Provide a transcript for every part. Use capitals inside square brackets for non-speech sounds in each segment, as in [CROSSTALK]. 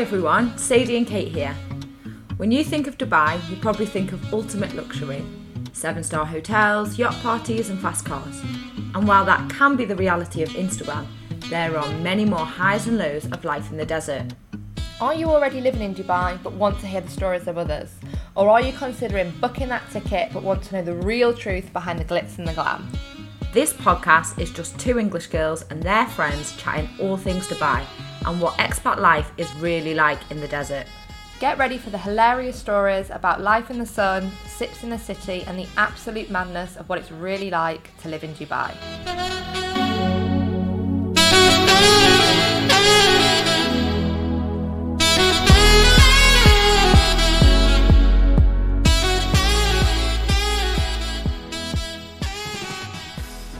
Hi everyone, Sadie and Kate here. When you think of Dubai, you probably think of ultimate luxury seven star hotels, yacht parties, and fast cars. And while that can be the reality of Instagram, there are many more highs and lows of life in the desert. Are you already living in Dubai but want to hear the stories of others? Or are you considering booking that ticket but want to know the real truth behind the glitz and the glam? This podcast is just two English girls and their friends chatting all things Dubai and what expat life is really like in the desert. Get ready for the hilarious stories about life in the sun, sips in the city, and the absolute madness of what it's really like to live in Dubai.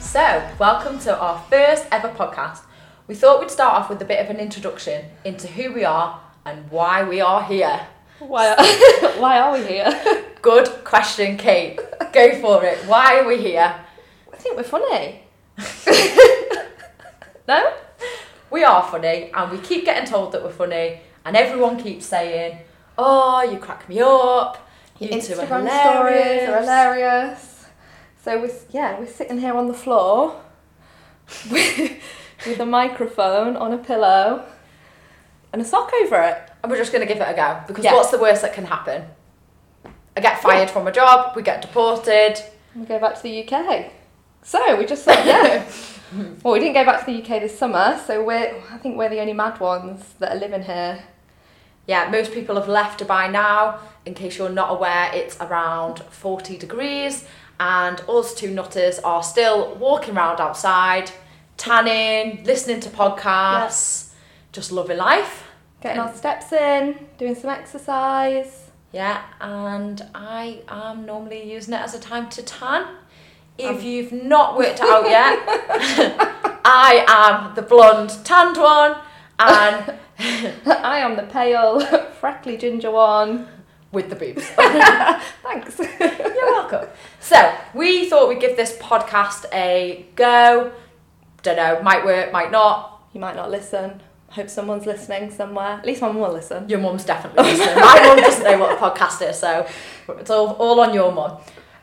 So, welcome to our first ever podcast. We thought we'd start off with a bit of an introduction into who we are and why we are here. Why, [LAUGHS] why are we here? [LAUGHS] Good question, Kate. Go for it. Why are we here? I think we're funny. [LAUGHS] no? We are funny, and we keep getting told that we're funny, and everyone keeps saying, "Oh, you crack me up." Your You two are hilarious." stories are hilarious. So we're yeah we're sitting here on the floor with, a microphone on a pillow and a sock over it. And we're just going to give it a go because Yeah. what's the worst that can happen? I get fired from a job, we get deported. We go back to the UK. So we just thought [LAUGHS] yeah. well, we didn't go back to the UK this summer, so we're I think we're the only mad ones that are living here. Yeah, most people have left Dubai now. In case you're not aware, it's around 40 degrees, and us two nutters are still walking around outside, tanning, listening to podcasts, just loving life. Getting our steps in, doing some exercise. Yeah, and I am normally using it as a time to tan. If Um. you've not worked out [LAUGHS] yet, [LAUGHS] I am the blonde tanned one, and [LAUGHS] I am the pale, freckly ginger one. with the boobs. Thanks. You're welcome. So, we thought we'd give this podcast a go. Don't know, might work, might not. You might not listen. Hope someone's listening somewhere. At least my mum will listen. Your mum's definitely [LAUGHS] listening. My mum doesn't know what a podcast is, so it's all, all on your mum.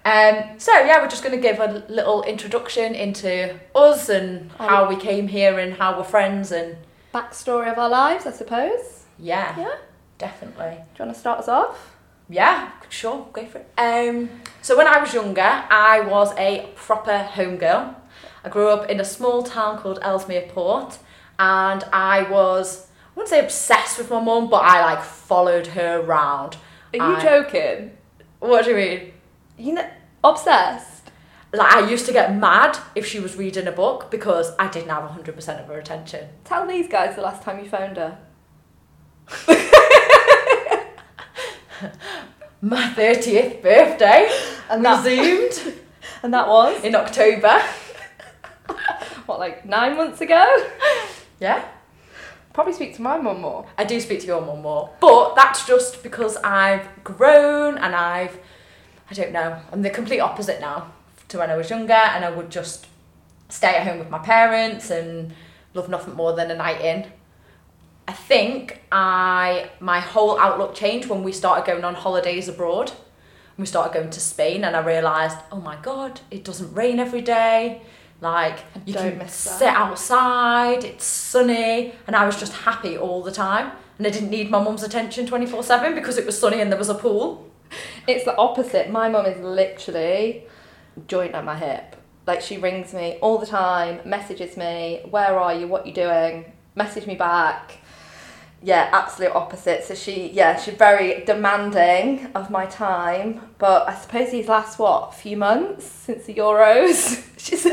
Um, so, yeah, we're just going to give a little introduction into us and how we came here and how we're friends and Backstory of our lives, I suppose. yeah, Yeah. definitely. Do you want to start us off? Yeah, sure, go for it. Um, so when I was younger, I was a proper home girl. I grew up in a small town called Ellesmere Port, and I was, I wouldn't say obsessed with my mum, but I like followed her around. Are you I- joking? What do you mean? You know, obsessed. Like I used to get mad if she was reading a book because I didn't have 100% of her attention. Tell these guys the last time you phoned her. [LAUGHS] My 30th birthday And that- resumed [LAUGHS] And that was in October. What, like nine months ago? [LAUGHS] Yeah. Probably speak to my mum more. I do speak to your mum more, but that's just because I've grown and I've, I don't know, I'm the complete opposite now to when I was younger, and I would just stay at home with my parents and love nothing more than a night in. I think I my whole outlook changed when we started going on holidays abroad. We started going to Spain, and I realised, oh my god, it doesn't rain every day. Like you can sit outside, it's sunny, and I was just happy all the time. And I didn't need my mum's attention twenty four seven because it was sunny and there was a pool. [LAUGHS] It's the opposite. My mum is literally joint at my hip. Like she rings me all the time, messages me, where are you, what you doing, message me back. Yeah, absolute opposite. So she, yeah, she's very demanding of my time. But I suppose these last what few months since the Euros, [LAUGHS] she's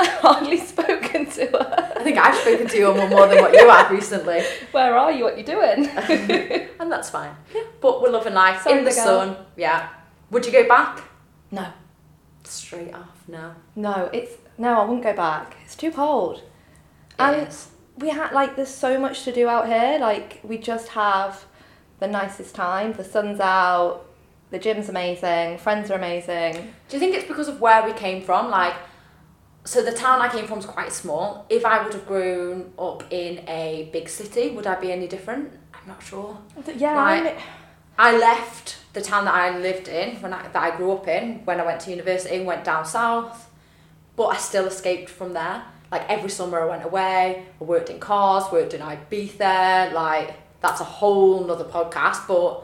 I've [LAUGHS] hardly spoken to her. I think I've spoken to you more than what you have recently, [LAUGHS] Where are you? What you doing? [LAUGHS] and that's fine. But we're loving life Sorry, in the sun. Yeah. Would you go back? no, Straight off, no. no, it's no. I wouldn't go back. It's too cold. It And is. we had like there's so much to do out here like we just have the nicest time the sun's out the gym's amazing friends are amazing Do you think it's because of where we came from? Like, so the town I came from is quite small. If I would have grown up in a big city, would I be any different? I'm not sure. Yeah. I'm- I left the town that I lived in when I, that I grew up in when I went to university and went down south, but I still escaped from there. Like every summer I went away. I worked in cars, worked in Ibiza. Like that's a whole nother podcast, but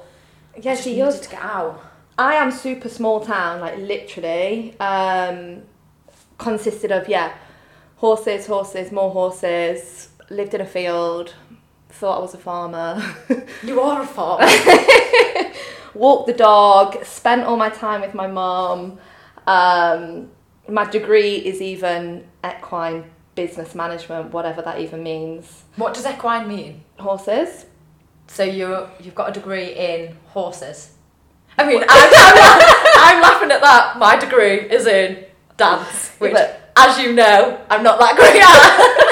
yeah. I just See, needed to get out. I am super small town, like literally. Um, consisted of yeah, horses, horses, more horses. Lived in a field. Thought I was a farmer. You are a farmer. [LAUGHS] Walked the dog. Spent all my time with my mum. Um, my degree is even equine business management, whatever that even means. what does equine mean? Horses. So you you've got a degree in horses. I mean, [LAUGHS] I'm, I'm, I'm laughing at that. My degree is in dance, which, But- as you know, I'm not that great at. [LAUGHS]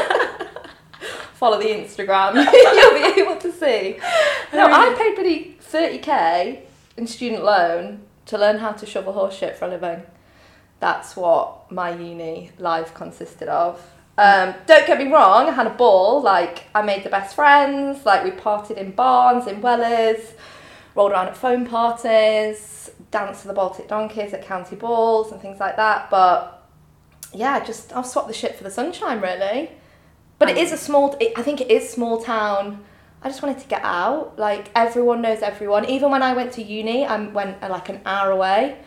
follow the Instagram, [LAUGHS] you'll be able to see. No, I paid pretty 30k in student loan to learn how to shovel horse shit for a living. That's what my uni life consisted of. Um, don't get me wrong, I had a ball. Like, I made the best friends. Like, we partied in barns, in Wellers, rolled around at phone parties, danced to the Baltic Donkeys at county balls and things like that. But yeah, just I'll swap the shit for the sunshine, really. But it is a small. It, I think it is small town. I just wanted to get out. Like everyone knows everyone. Even when I went to uni, I went uh, like an hour away.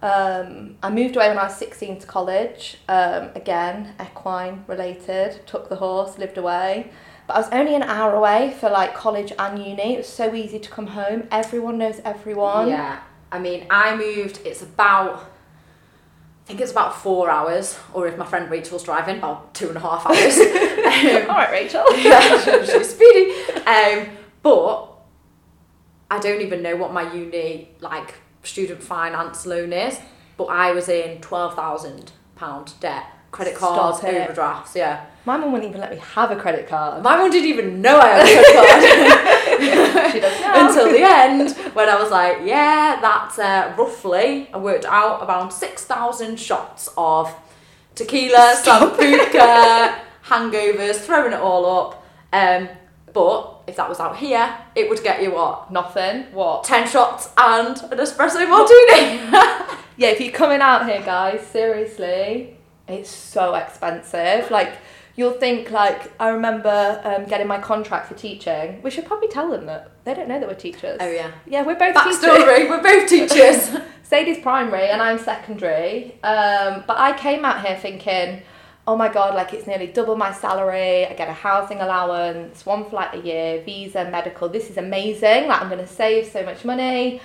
Um, I moved away when I was sixteen to college. Um, again, equine related. Took the horse, lived away. But I was only an hour away for like college and uni. It was so easy to come home. Everyone knows everyone. Yeah, I mean, I moved. It's about, I think it's about four hours, or if my friend Rachel's driving, about two and a half hours. [LAUGHS] All um, right, Rachel. [LAUGHS] yeah, she's speedy. Um, but I don't even know what my uni like student finance loan is. But I was in twelve thousand pound debt, credit cards, overdrafts. Yeah, My mum wouldn't even let me have a credit card. my mum didn't even know I had a credit card. [LAUGHS] [LAUGHS] She does [LAUGHS] now. until the end when I was like, yeah, that's uh, roughly, I worked out around 6,000 shots of tequila, sambuca, [LAUGHS] hangovers, throwing it all up. Um, but if that was out here, it would get you what? Nothing. What? 10 shots and an espresso martini. Yeah, if you're coming out here, guys, seriously, it's so expensive. Like, you'll think, like, I remember um, getting my contract for teaching. We should probably tell them that. They don't know that we're teachers. oh, yeah. Yeah, we're both teachers. Backstory, we're both teachers. [LAUGHS] Sadie's primary and I'm secondary. Um, but I came out here thinking, oh my god, like it's nearly double my salary. I get a housing allowance, one flight a year, visa, medical. This is amazing. Like I'm gonna save so much money.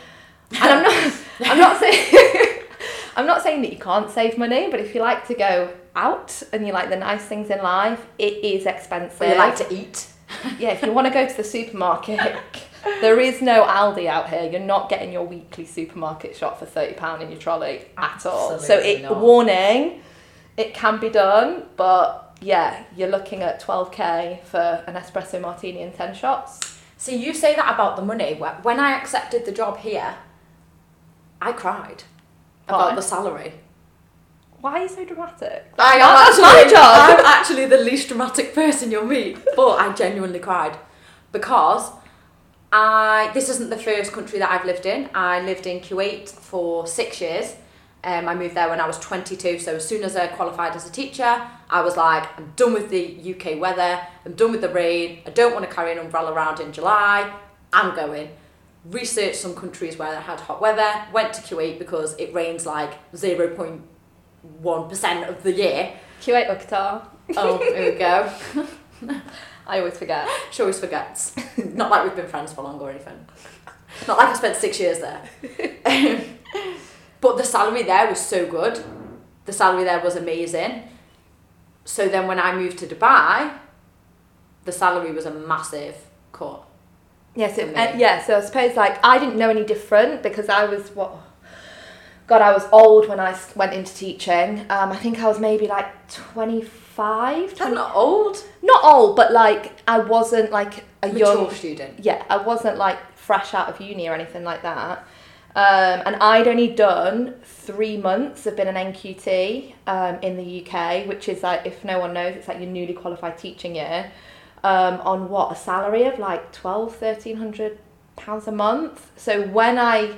And I'm not. [LAUGHS] I'm not saying. [LAUGHS] I'm not saying that you can't save money, but if you like to go out and you like the nice things in life, it is expensive. Or you like to eat. [LAUGHS] Yeah, if you want to go to the supermarket, [LAUGHS] there is no Aldi out here. You're not getting your weekly supermarket shop for thirty pound in your trolley at all. So it not. warning, it can be done, but yeah, you're looking at twelve k for an espresso martini and ten shots. See, you say that about the money. When I accepted the job here, I cried Why? about the salary. Why are you so dramatic? I am That's actually, my job. I'm [LAUGHS] actually the least dramatic person you'll meet, but I genuinely cried because I. This isn't the first country that I've lived in. I lived in Kuwait for six years. Um, I moved there when I was 22, so as soon as I qualified as a teacher, I was like, I'm done with the UK weather, I'm done with the rain, I don't want to carry an umbrella around in July, I'm going. Researched some countries where they had hot weather, went to Kuwait because it rains like 0.1% of the year. Kuwait or Oh, here we go. [LAUGHS] I always forget. She always forgets. Not like we've been friends for long or anything. Not like I spent six years there. Um, but the salary there was so good. The salary there was amazing. So then when I moved to Dubai, the salary was a massive cut. Yes, it, For me. uh, yeah. So I suppose like I didn't know any different because I was what. God, I was old when I went into teaching. Um, I think I was maybe like 25, 20, not old. not old, but like I wasn't like a Mature young student. yeah, I wasn't like fresh out of uni or anything like that. Um, and I'd only done three months of being an NQT um, in the UK, which is like, if no one knows, it's like your newly qualified teaching year, um, on what, a salary of like 12, 1300 pounds a month. So when I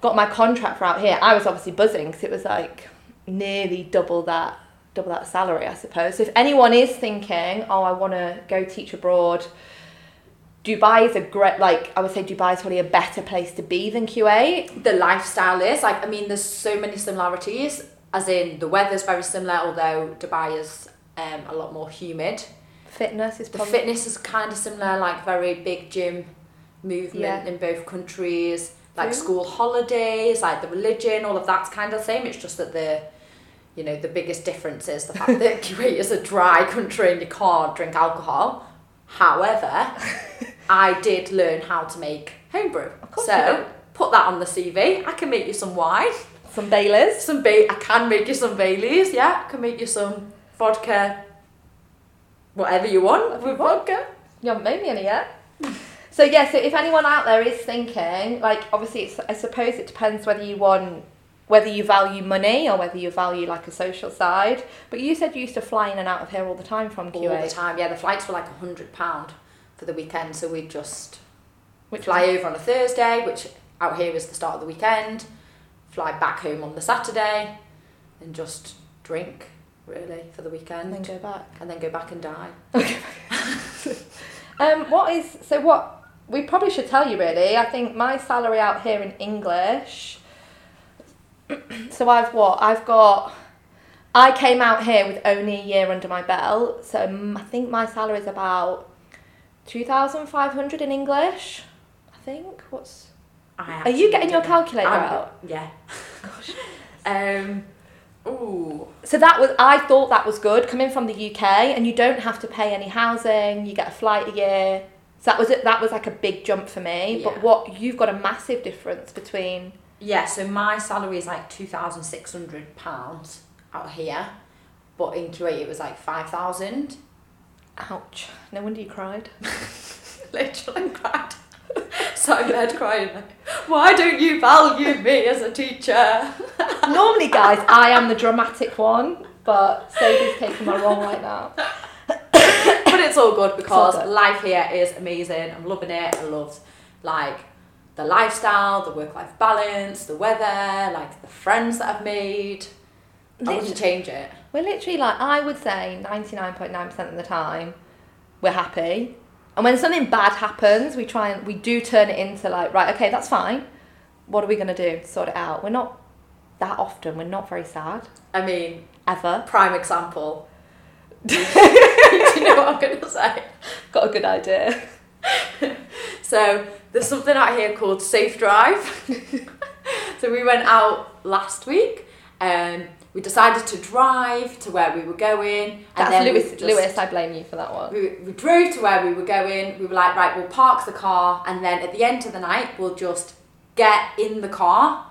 got my contract for out here, I was obviously buzzing because it was like nearly double that double that salary, I suppose. So if anyone is thinking, oh, I want to go teach abroad, Dubai is a great, like, I would say Dubai is probably a better place to be than Kuwait. The lifestyle is like I mean, there's so many similarities. As in, the weather's very similar, although Dubai is um, a lot more humid. Fitness is The fitness is kind of similar, like very big gym movement Yeah. in both countries. Like school holidays, like the religion, all of that's kind of the same. It's just that the, you know, the biggest difference is the fact that [LAUGHS] Kuwait is a dry country and you can't drink alcohol. However, [LAUGHS] I did learn how to make homebrew. So put that on the CV. I can make you some wine, Some Baileys. some ba- I can make you some Baileys. Yeah, I can make you some vodka. Whatever you want with vodka. You haven't made me any yet. So yeah, so if anyone out there is thinking, like obviously it's, I suppose it depends whether you want whether you value money or whether you value like a social side. But you said you used to fly in and out of here all the time from all Kuwait. the time. Yeah, the flights were like a hundred pound for the weekend, so we'd just Which fly over on a Thursday, which out here is the start of the weekend. Fly back home on the Saturday, and just drink really for the and then weekend, go back. and then go back and die. [LAUGHS] Okay. [LAUGHS] Um, what is so what we probably should tell you really. I think my salary out here in English. [CLEARS THROAT] so I've what I've got. I came out here with only a year under my belt, so I think my salary is about two thousand five hundred in English. I think what's. I Are you getting your calculator I'm- out? Yeah. [LAUGHS] Gosh. um. Ooh. So that was I thought that was good coming from the UK, and you don't have to pay any housing. You get a flight a year. So that was it. That was like a big jump for me. Yeah. But what you've got a massive difference between. Yeah. So my salary is like two thousand six hundred pounds out here, but in Kuwait it was like five thousand. Ouch! No wonder you cried. [LAUGHS] Literally cried. Sat in bed crying. Like, Why don't you value me as a teacher? Normally, guys, I am the dramatic one, but Sadie's taking my role right now. [LAUGHS] but it's all good because good. life here is amazing. I'm loving it. I love like the lifestyle, the work-life balance, the weather, like the friends that I've made. I wouldn't change it. We're literally like I would say ninety nine point nine percent of the time, we're happy, and when something bad happens, we try and we do turn it into like right, okay, that's fine. What are we gonna do? Sort it out. We're not that often. We're not very sad I mean, ever. prime example. [LAUGHS] Do you know what I'm gonna say? Got a good idea. [LAUGHS] So there's something out here called Safe Drive. [LAUGHS] so we went out last week and we decided to drive to where we were going. And That's then we Lewis. just- Lewis, I blame you for that one. We, we drove to where we were going. We were like, right, we'll park the car, and then at the end of the night, we'll just get in the car,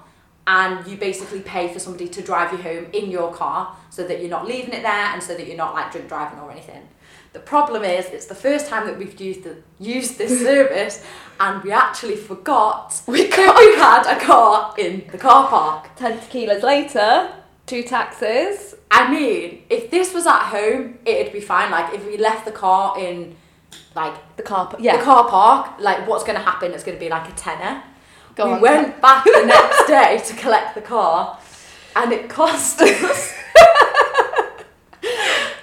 and you basically pay for somebody to drive you home in your car, so that you're not leaving it there, and so that you're not like drink driving or anything. The problem is, it's the first time that we've used the, used this [LAUGHS] service, and we actually forgot We we had a car in the car park. Ten tequilas later, two taxes. I mean, if this was at home, it'd be fine. Like if we left the car in, like The car. Yeah. the car park, like what's going to happen? It's going to be like a tenner. Go we on. went back the next day to collect the car, and it cost us [LAUGHS]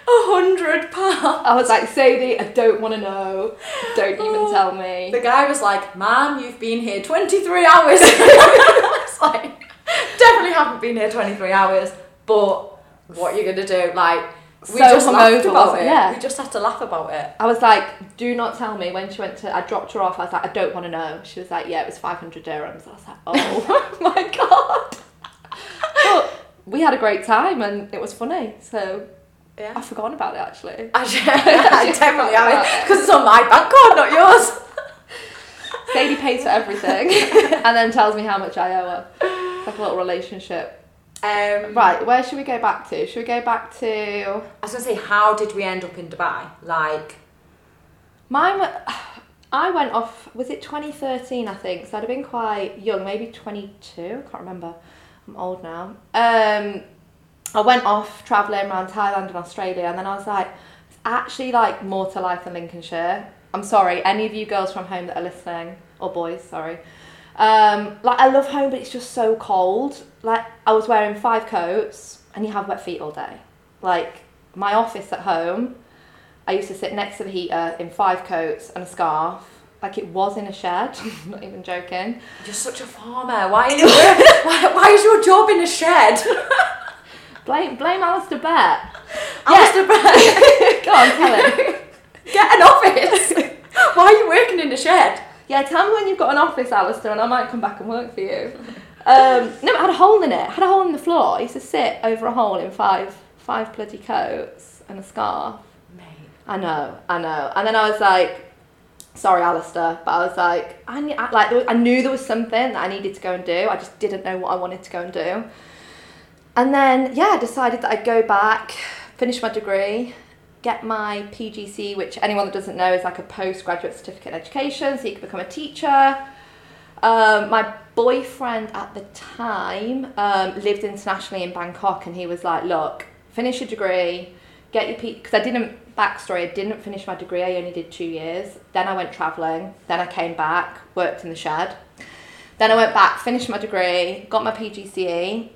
a hundred pounds. I was like, Sadie, I don't want to know. Don't even oh, tell me. The guy was like, "Ma'am, you've been here twenty three hours." [LAUGHS] I was like, "Definitely haven't been here twenty three hours." But what are you gonna do? Like, we So just laughed about it. yeah. We just had to laugh about it. I was like, do not tell me when she went to. I dropped her off. I was like, I don't want to know. She was like, yeah, it was 500 dirhams. I was like, oh [LAUGHS] my god. But we had a great time and it was funny. So Yeah. I've forgotten about it actually. [LAUGHS] I, [LAUGHS] I definitely have because it's on my bank card, not yours. Sadie pays for everything and then tells me how much I owe her. It's like a little relationship. Um, Right, where should we go back to? Should we go back to. I was gonna say, how did we end up in Dubai? Like, Mine [SIGHS] I went off, was it 2013, I think? So I'd have been quite young, maybe 22, I can't remember. I'm old now. Um, I went off travelling around Thailand and Australia, and then I was like, it's actually like more to life than Lincolnshire. I'm sorry, any of you girls from home that are listening, or boys, sorry. Um, like, I love home, but it's just so cold. Like, I was wearing five coats, and you have wet feet all day. Like, my office at home, I used to sit next to the heater in five coats and a scarf. Like it was in a shed. [LAUGHS] not even joking. You're such a farmer. Why, are you, [LAUGHS] why, why is your job in a shed? [LAUGHS] Blame blame Alistair Bett. Alistair Bett. Go on, tell him. Get an office. why are you working in a shed? Yeah, tell me when you've got an office, Alistair, and I might come back and work for you. Um, no, it had a hole in it. it. Had a hole in the floor. I used to sit over a hole in five five bloody coats and a scarf. Mate. I know, I know. And then I was like, sorry, Alistair, but I was like, I, ne- I like, was, I knew there was something that I needed to go and do. I just didn't know what I wanted to go and do. And then, yeah, I decided that I'd go back, finish my degree, get my PGCE, which anyone that doesn't know is like a postgraduate certificate in education, so you can become a teacher. Um, my boyfriend at the time um, lived internationally in Bangkok, and he was like, look, finish your degree, get your P because I didn't backstory. I didn't finish my degree. I only did two years. Then I went traveling. Then I came back, worked in the shed. Then I went back, finished my degree, got my PGCE,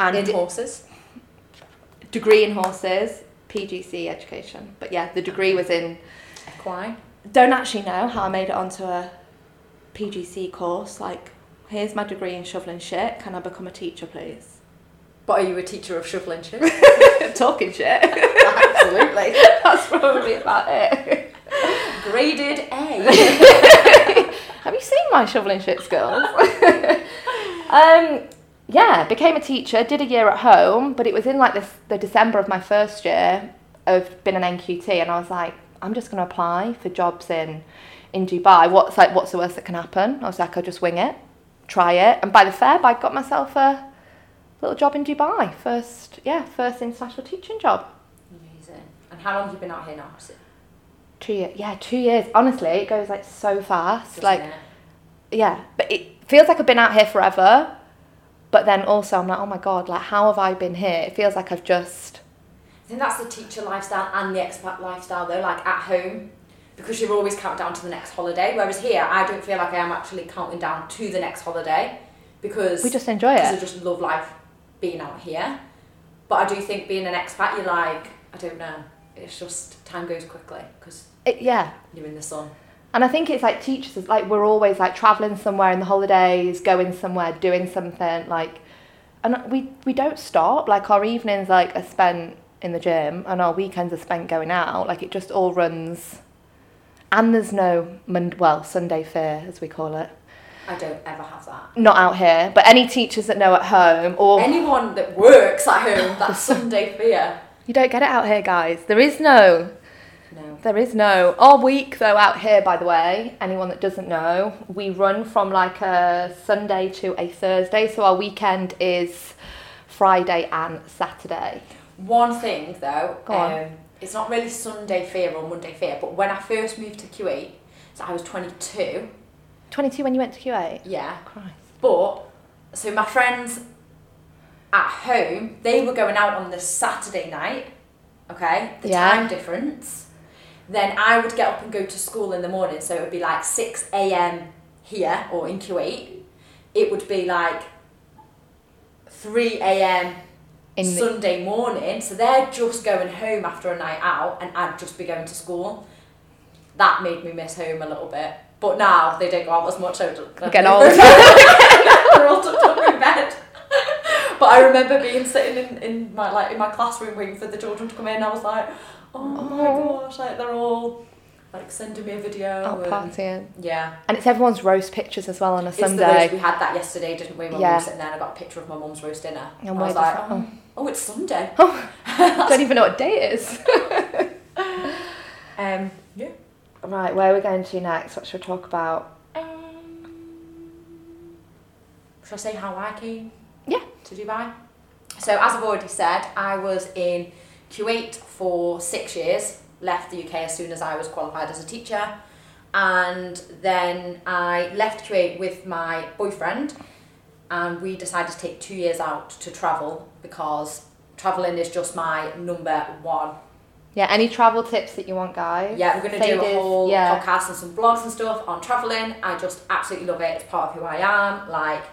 and In horses. degree in horses, PGCE education. But yeah, the degree was in. Equine. Don't actually know how I made it onto a PGCE course. Like, here's my degree in shoveling shit. Can I become a teacher, please? But are you a teacher of shoveling shit? [LAUGHS] Talking shit. [LAUGHS] Absolutely. [LAUGHS] That's probably about it. Graded A. Have you seen my shoveling shit skills? um, yeah, became a teacher, did a year at home, but it was in like this, the December of my first year of being an NQT, and I was like, I'm just going to apply for jobs in in Dubai. What's like, what's the worst that can happen? I was like, I'll just wing it, try it, and by the Feb, I got myself a little job in Dubai. First, yeah, first international teaching job. Amazing. And how long have you been out here now? Two years, yeah, two years. Honestly, it goes like so fast. doesn't like, it? yeah, but it feels like I've been out here forever. But then also, I'm like, oh my god, like how have I been here? It feels like I've just I think that's the teacher lifestyle and the expat lifestyle though, like at home, because you're always counting down to the next holiday. Whereas here, I don't feel like I am actually counting down to the next holiday because we just enjoy it. because I just love life being out here. But I do think being an expat, you're like, I don't know, it's just time goes quickly because. Yeah, you're in the sun. and I think it's like teachers, it's like we're always like traveling somewhere in the holidays, going somewhere, doing something like, and we we don't stop. Like our evenings like are spent in the gym, and our weekends are spent going out. Like it just all runs. And there's no Mon- well Sunday fear as we call it. I don't ever have that. Not out here, but any teachers that know at home or Anyone that works at home, that [LAUGHS] Sunday fear. You don't get it out here, guys. There is no. No. There is no. Our week, though, out here, by the way, anyone that doesn't know, we run from like a Sunday to a Thursday. So our weekend is Friday and Saturday. One thing though, Go on. um, it's not really Sunday fear or Monday fear, but when I first moved to Kuwait, so I was 22, 22 when you went to Q8? yeah, Christ. but so my friends at home, they were going out on the Saturday night, okay, the Yeah. time difference. Then I would get up and go to school in the morning, so it would be like 6 a.m. here or in Kuwait. It would be like 3 a.m. In the, Sunday morning, so they're just going home after a night out, and I'd just be going to school. That made me miss home a little bit. But now they don't go out as much. I don't- Getting [LAUGHS] old. They're all tucked up in bed. [LAUGHS] But I remember being sitting in, in my like in my classroom waiting for the children to come in. I was like, oh my Oh. gosh, like they're all like sending me a video. out and- partying. yeah. And it's everyone's roast pictures as well on a It's Sunday. We had that yesterday, didn't we? When we Yeah. were sitting there and I got a picture of my mum's roast dinner. And And I was like, oh, oh, it's Sunday. [LAUGHS] I don't even know what day it is. [LAUGHS] Um, yeah. right, where are we going to next? What should we talk about? Shall I say how I came? Yeah. To Dubai. So as I've already said, I was in Kuwait for six years. Left the UK as soon as I was qualified as a teacher. and then I left Kuwait with my boyfriend, and we decided to take two years out to travel because traveling is just my number one. Yeah, any travel tips that you want, guys? Yeah, we're going to do a whole yeah. podcast and some blogs and stuff on traveling. I just absolutely love it. It's part of who I am. Like,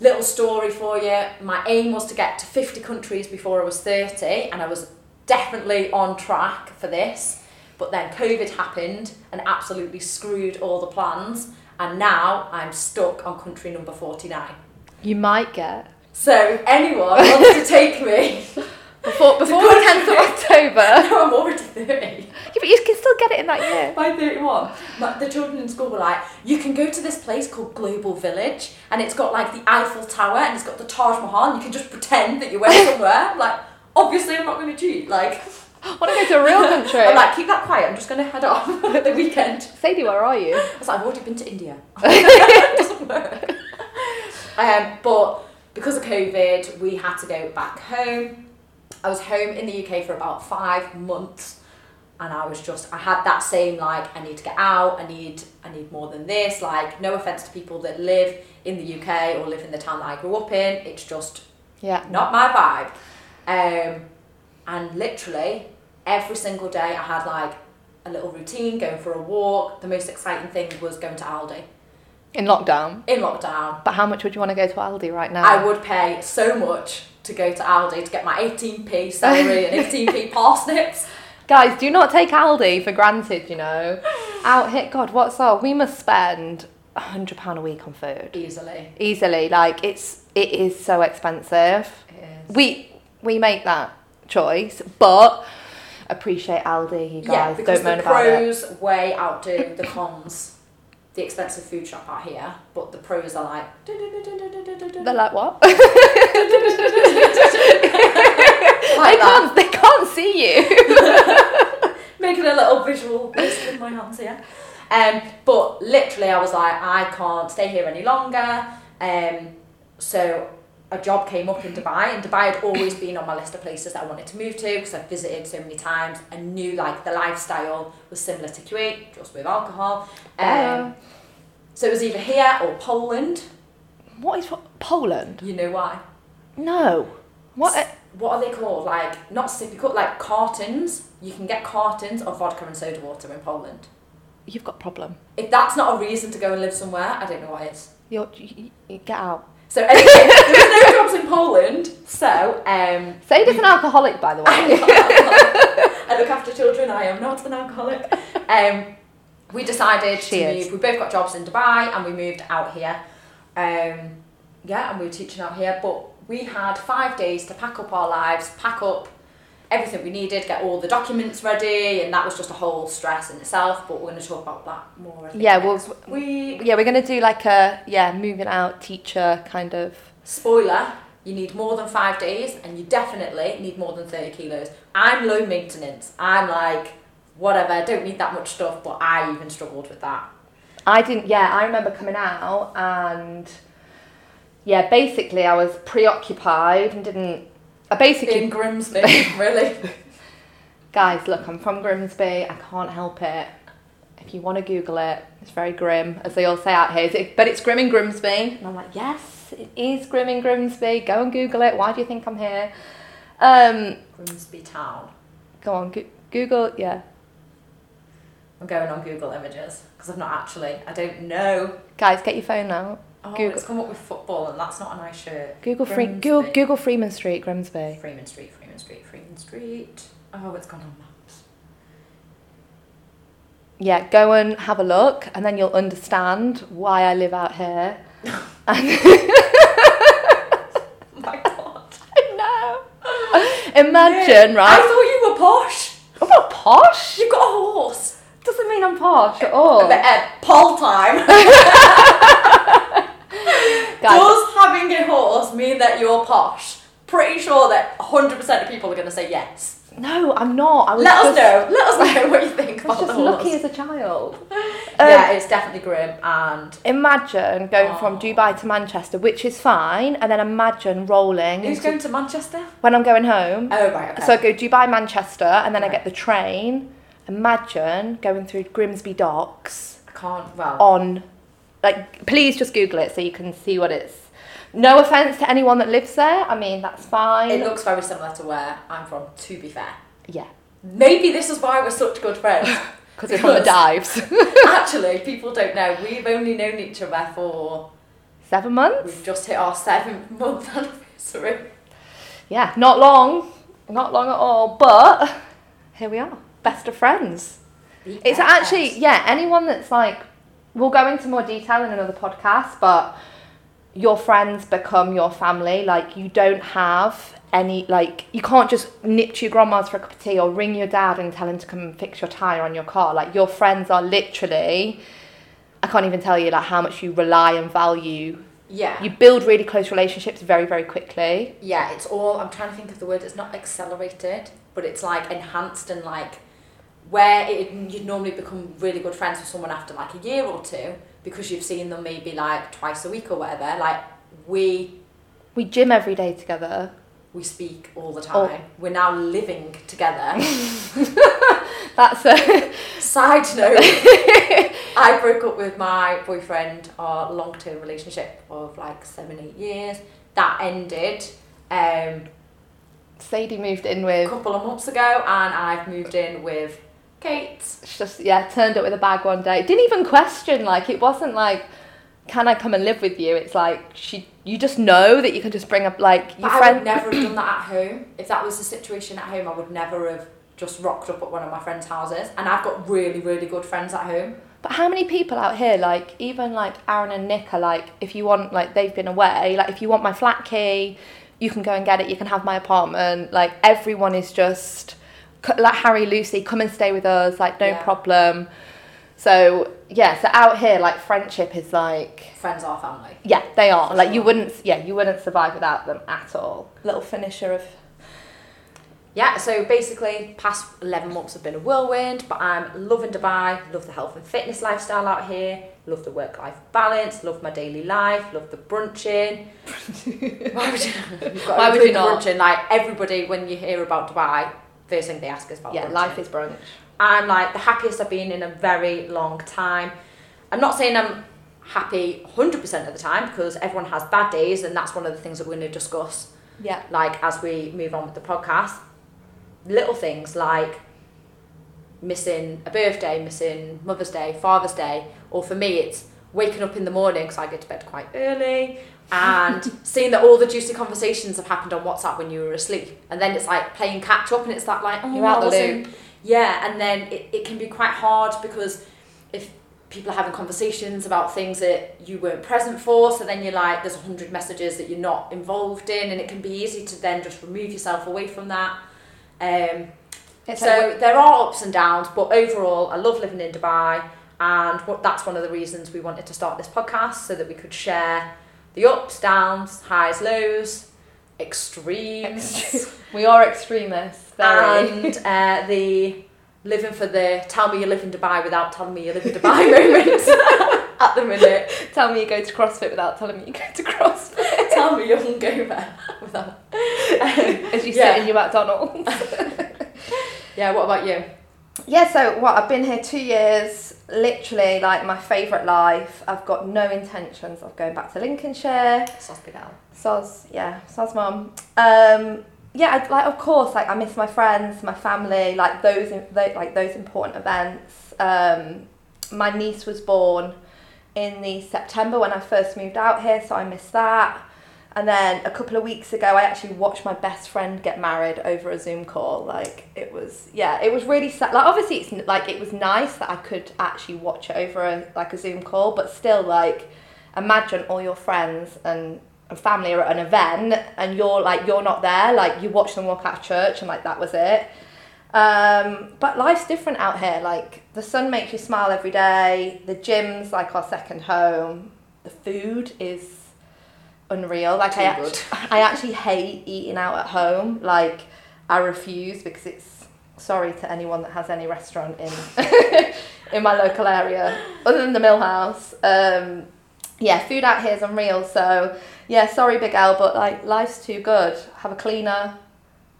little story for you. My aim was to get to 50 countries before I was 30, and I was definitely on track for this. But then COVID happened and absolutely screwed all the plans, and now I'm stuck on country number 49. You might get So, anyone wants to take me? [LAUGHS] before before the tenth of October. [LAUGHS] no, I'm already 30. Yeah, but you can still get it in that year. [LAUGHS] By 31, my, the children in school were like, you can go to this place called Global Village and it's got like the Eiffel Tower and it's got the Taj Mahal and you can just pretend that you went somewhere. Like, obviously I'm not going to cheat. Like, [LAUGHS] Want to go to a real [LAUGHS] country? I'm like, keep that quiet, I'm just going to head off at [LAUGHS] the weekend. Sadie, where are you? I was like, I've already been to India. it doesn't work. Um, but because of COVID, we had to go back home. I was home in the UK for about five months, and I was just I had that same like I need to get out. I need I need more than this. Like no offense to people that live in the UK or live in the town that I grew up in. It's just Yeah. not my vibe. Um, and literally every single day I had like a little routine, going for a walk. The most exciting thing was going to Aldi In lockdown. in lockdown. But how much would you want to go to Aldi right now? I would pay so much to go to Aldi to get my 18p [LAUGHS] celery and 18p parsnips. Guys, do not take Aldi for granted, you know. [LAUGHS] Out here, God, what's up? We must spend a hundred pound a week on food Easily. easily. Like it's it is so expensive. It is. We we make that choice, but appreciate Aldi. You guys. yeah, because don't moan the about it. pros way outdo the cons. The expensive food shop out here, but the pros are like. [LAUGHS] They're like what? like they can't they can't see you. [LAUGHS] making a little visual with my hands here. Um, but literally, I was like, I can't stay here any longer. Um, so a job came up in Dubai, and Dubai had always been on my list of places that I wanted to move to because I've visited so many times and knew like the lifestyle was similar to Kuwait, just with alcohol. Um. So it was either here or Poland. What is what? Poland? You know why? No. What? a- What are they called? Like not sippy cup, like cartons. You can get cartons of vodka and soda water in Poland. You've got a problem. If that's not a reason to go and live somewhere, I don't know what is. You're, you, you get out. So anyway, there was no jobs in Poland. So um, Sadie's an alcoholic, by the way. [LAUGHS] I look after children. I am not an alcoholic. Um, we decided She to move. We both got jobs in Dubai, and we moved out here. Um, yeah, and we were teaching out here. But we had five days to pack up our lives, pack up everything we needed, get all the documents ready, and that was just a whole stress in itself. But we're going to talk about that more. I think, Yeah, well, week. yeah, we're gonna do like a yeah moving out teacher kind of. Spoiler, you need more than five days and you definitely need more than 30 kilos. I'm low maintenance. I'm like, whatever, don't need that much stuff, but I even struggled with that. I didn't. Yeah, I remember coming out and yeah, basically I was preoccupied and didn't. I basically In Grimsby, [LAUGHS] really. guys look, I'm from Grimsby. I can't help it. If you want to Google it, it's very grim, as they all say out here. Is it- But it's grim in Grimsby, and I'm like, yes, it is grim in Grimsby. Go and Google it. Why do you think I'm here? Um, Grimsby town. go on, go- Google. Yeah, I'm going on Google Images because I've not actually, I don't know. guys, get your phone out. Oh, Google. it's come up with football and that's not a nice shirt. Google Free, Google, Google Freeman Street, Grimsby. Freeman Street, Freeman Street, Freeman Street. Oh, it's gone on maps. Yeah, go and have a look, and then you'll understand why I live out here. Oh [LAUGHS] my god. [LAUGHS] no, imagine, right? I thought you were posh. I'm not posh. You've got a horse. Doesn't mean I'm posh at all. [LAUGHS] But, uh, poll time. Guys, Does having a horse mean that you're posh? Pretty sure that 100% of people are going to say yes. no, I'm not. I was Let us just, know. Let us know what you [LAUGHS] think I was about the just horse. lucky as a child. [LAUGHS] yeah, Um, it's definitely grim and Imagine going Oh. from Dubai to Manchester, which is fine, and then imagine rolling who's into- going to Manchester? when I'm going home. Oh right, okay. So I go Dubai, Manchester, and then I get the train, imagine going through Grimsby Docks I can't. Well, on, like, please just Google it so you can see what it's. No offense to anyone that lives there. I mean, that's fine. it looks very similar to where I'm from. To be fair, yeah, maybe this is why we're such good friends. because we're from the dives. [LAUGHS] Actually, people don't know. We've only known each other for Seven months. we've just hit our seventh [LAUGHS] month anniversary. Yeah, not long, not long at all. But here we are, best of friends. It's actually yeah. Anyone that's like, we'll go into more detail in another podcast, but your friends become your family. Like you don't have any like you can't just nip to your grandma's for a cup of tea or ring your dad and tell him to come and fix your tire on your car. Like your friends are literally. I can't even tell you like how much you rely and value. yeah. You build really close relationships very very quickly. yeah, it's all. I'm trying to think of the word. It's not accelerated, but it's like enhanced and like where it, you'd normally become really good friends with someone after like a year or two because you've seen them maybe like twice a week or whatever. Like we We gym every day together. we speak all the time. We're now living together. [LAUGHS] That's a Side [LAUGHS] note, I broke up with my boyfriend, our long term relationship of like seven, eight years. That ended um, Sadie moved in with a couple of months ago, and I've moved in with Kate. She just yeah turned up with a bag one day. Didn't even question like it wasn't like, can I come and live with you? It's like she you just know that you can just bring up like your But I friend. would never have done [CLEARS THROAT] that at home. If that was the situation at home, I would never have just rocked up at one of my friends' houses. And I've got really, really good friends at home. But how many people out here like even like Aaron and Nick are like if you want like they've been away like if you want my flat key, you can go and get it. You can have my apartment. Like everyone is just like Harry Lucy come and stay with us like no Yeah. problem. So yeah, so out here like friendship is like Friends are family. Yeah, they are. For Like you wouldn't yeah, you wouldn't survive without them at all. Little finisher of Yeah, so basically, past 11 months have been a whirlwind, but I'm loving Dubai, love the health and fitness lifestyle out here, love the work life balance, love my daily life, love the brunching. [LAUGHS] Why would you, you've got to Why would you not? Brunching. Like, everybody, when you hear about Dubai, first thing they ask is about Yeah, brunching. life is brunch. I'm like the happiest I've been in a very long time. I'm not saying I'm happy 100% of the time because everyone has bad days, and that's one of the things that we're going to discuss Yeah. like as we move on with the podcast little things like missing a birthday missing mother's day father's day or for me it's waking up in the morning because i get to bed quite early and [LAUGHS] seeing that all the juicy conversations have happened on whatsapp when you were asleep and then it's like playing catch up and it's that like oh You're out the loop. yeah and then it, it can be quite hard because if people are having conversations about things that you weren't present for so then you're like there's a hundred messages that you're not involved in and it can be easy to then just remove yourself away from that um, so there are ups and downs but overall I love living in Dubai and what, that's one of the reasons we wanted to start this podcast so that we could share the ups downs highs lows extremes [LAUGHS] we are extremists. And [LAUGHS] uh, the living for the tell me you live in Dubai without telling me you live in Dubai [LAUGHS] moments at the minute. Tell me you go to CrossFit without telling me you go to CrossFit. Tell me you can go there without. As you Yeah. sit in your McDonald's. Yeah, what about you? Yeah, so what? I've been here two years, literally like my favourite life. I've got no intentions of going back to Lincolnshire. Sospital. Soz, yeah, Soz mum. Um, yeah, I, like of course, like I miss my friends, my family, like those, those like those important events. Um, my niece was born in the September when I first moved out here, so I missed that. And then a couple of weeks ago, I actually watched my best friend get married over a Zoom call. Like it was, yeah, it was really sad. Like obviously, it's like it was nice that I could actually watch it over a like a Zoom call, but still, like imagine all your friends and and family are at an event and you're like you're not there. Like you watch them walk out of church and like that was it. Um, but life's different out here. Like the sun makes you smile every day. The gym's like our second home. The food is unreal like I, Too act- I actually hate eating out at home like I refuse because it's sorry to anyone that has any restaurant in [LAUGHS] in my local area other than the mill house um, yeah food out here is unreal so yeah, sorry, Big L, but like life's too good. Have a cleaner.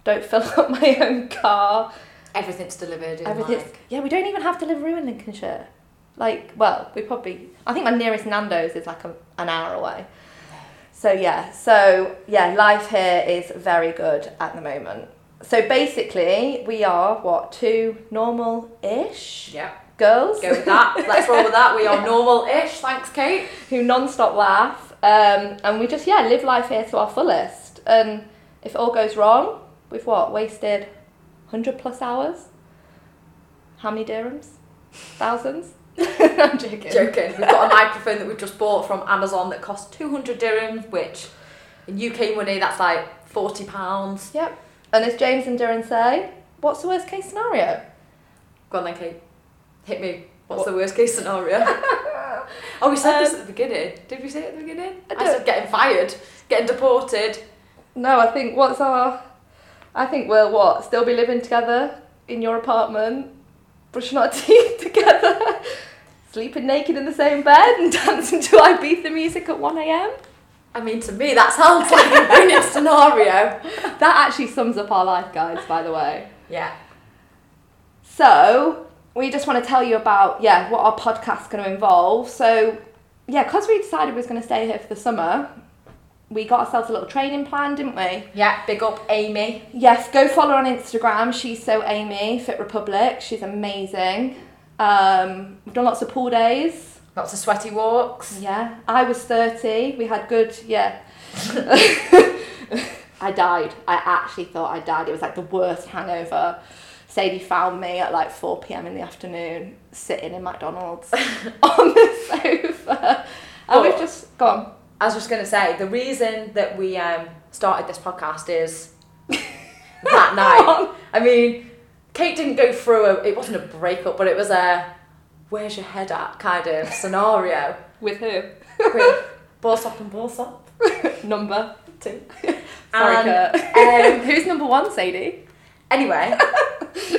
Don't fill [LAUGHS] up my own car. Everything's delivered in Everything's like yeah. We don't even have delivery in Lincolnshire. Like, well, we probably. I think my nearest Nando's is like a, an hour away. So yeah, so yeah, life here is very good at the moment. So basically, we are what two normal-ish yeah. girls Go with that. [LAUGHS] Let's roll with that. We are normal-ish. Thanks, Kate. who non-stop laugh, um, and we just yeah live life here to our fullest. And if it all goes wrong, we've what wasted hundred plus hours. How many dirhams? Thousands. [LAUGHS] I'm joking. Joking. We've got a microphone that we've just bought from Amazon that costs 200 dirhams, which in UK money that's like 40 pounds. Yep. And as James and Duran say, what's the worst case scenario? Go on then, Kate. Hit me. What's What- the worst case scenario? [LAUGHS] oh, we said this Um, at the beginning. Did we say it at the beginning? I I, said getting fired, getting deported. No, I think what's our. I think we'll what? Still be living together in your apartment, brushing [LAUGHS] our teeth together, sleeping naked in the same bed, and [LAUGHS] dancing to Ibiza music at 1am? I mean, to me, that sounds like a winning [LAUGHS] scenario. That actually sums up our life, guys, by the way. Yeah. So, we just want to tell you about, yeah, what our podcast's going to involve. So, yeah, because we decided we was going to stay here for the summer, we got ourselves a little training plan, didn't we? Yeah, big up Amy. Yes, go follow her on Instagram. She's so Amy, Fit Republic. She's amazing. Um, we've done lots of pool days. Lots of sweaty walks. Yeah, I was 30. We had good, yeah. [LAUGHS] I died. I actually thought I died. It was like the worst hangover. Sadie found me at like 4 pm in the afternoon, sitting in McDonald's [LAUGHS] on the sofa. And we've just gone. I was just going to say, the reason that we um, started this podcast is [LAUGHS] that night. I mean, Kate didn't go through a, it wasn't a breakup, but it was a where's your head at kind of scenario. With who? With [LAUGHS] balls up and balls up. Number. Two. [LAUGHS] Sorry, And, Kurt. um, Who's number one, Sadie? Anyway,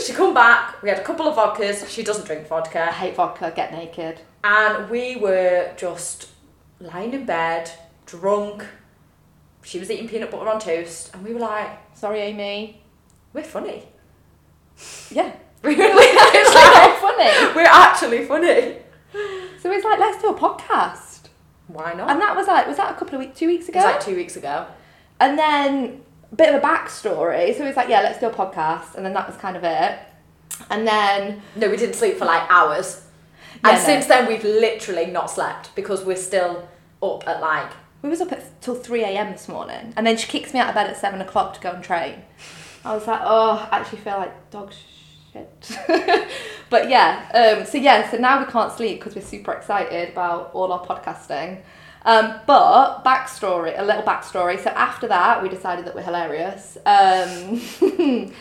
she come back, we had a couple of vodkas, she doesn't drink I vodka, hate vodka, get naked. and we were just lying in bed, drunk. She was eating peanut butter on toast, and we were like, Sorry, Amy. we're funny. [LAUGHS] Yeah. [LAUGHS] We're It's like, funny. [LAUGHS] we're actually funny. So it's like, let's do a podcast. Why not? And that was like, was that a couple of weeks, two weeks ago? it was like two weeks ago. and then a bit of a backstory. So it was like, yeah, let's do a podcast. And then that was kind of it. And then, No, we didn't sleep for like hours. And no. since then, we've literally not slept because we're still up at like. we was up at till 3 a.m. this morning. And then she kicks me out of bed at 7 o'clock to go and train. I was like, oh, I actually feel like dog shit. [LAUGHS] but yeah, um, so yeah, so now we can't sleep because we're super excited about all our podcasting. Um, but backstory, a little backstory. So after that, we decided that we're hilarious. Um, [LAUGHS]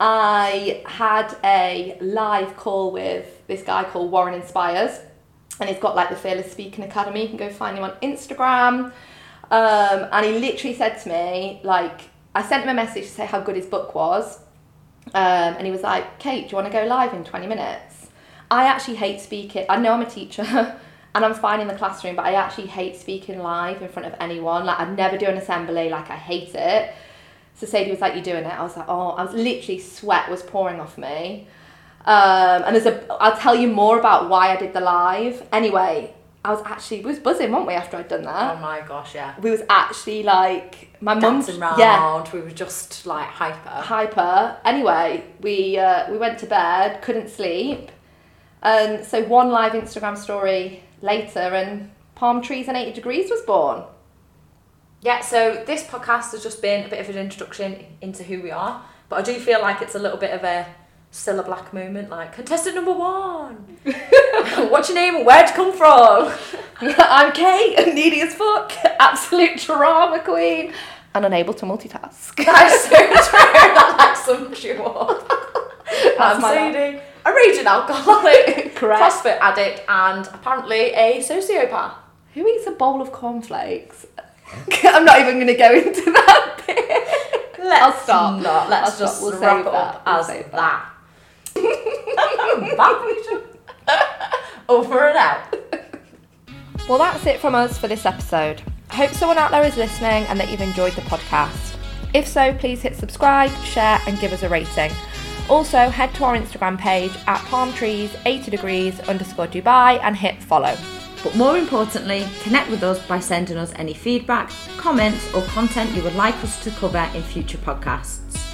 I had a live call with this guy called Warren Inspires, and he's got like the Fearless Speaking Academy. You can go find him on Instagram. Um, and he literally said to me, like, I sent him a message to say how good his book was. Um, and he was like, Kate, do you want to go live in 20 minutes? I actually hate speaking. I know I'm a teacher [LAUGHS] and I'm fine in the classroom, but I actually hate speaking live in front of anyone. Like, I'd never do an assembly, like, I hate it. So Sadie was like, "You doing it?" I was like, "Oh," I was literally sweat was pouring off me. Um, and there's a, I'll tell you more about why I did the live. Anyway, I was actually, we was buzzing, weren't we, after I'd done that? Oh my gosh, yeah. We was actually like, my mum's, Dancing round. yeah, We were just like hyper. hyper. Anyway, we uh, we went to bed, couldn't sleep, and so one live Instagram story later, and palm trees and eighty degrees was born. Yeah, so this podcast has just been a bit of an introduction into who we are, but I do feel like it's a little bit of a Cilla Black moment, like contestant number one. [LAUGHS] What's your name where'd you come from? [LAUGHS] I'm Kate, [LAUGHS] needy as fuck, absolute drama queen, and unable to multitask. That is so true. That like sums you up. I'm Sadie, a raging alcoholic, Correct. CrossFit addict, and apparently a sociopath. Who eats a bowl of cornflakes? [LAUGHS] I'm not even going to go into [LAUGHS] that bit. Let's I'll stop. Not. Let's I'll just stop. We'll wrap it up that. We'll as that. [LAUGHS] Over and out. Well, that's it from us for this episode. I hope someone out there is listening and that you've enjoyed the podcast. If so, please hit subscribe, share, and give us a rating. Also, head to our Instagram page at palmtrees80 degrees underscore Dubai and hit follow. But more importantly, connect with us by sending us any feedback, comments, or content you would like us to cover in future podcasts.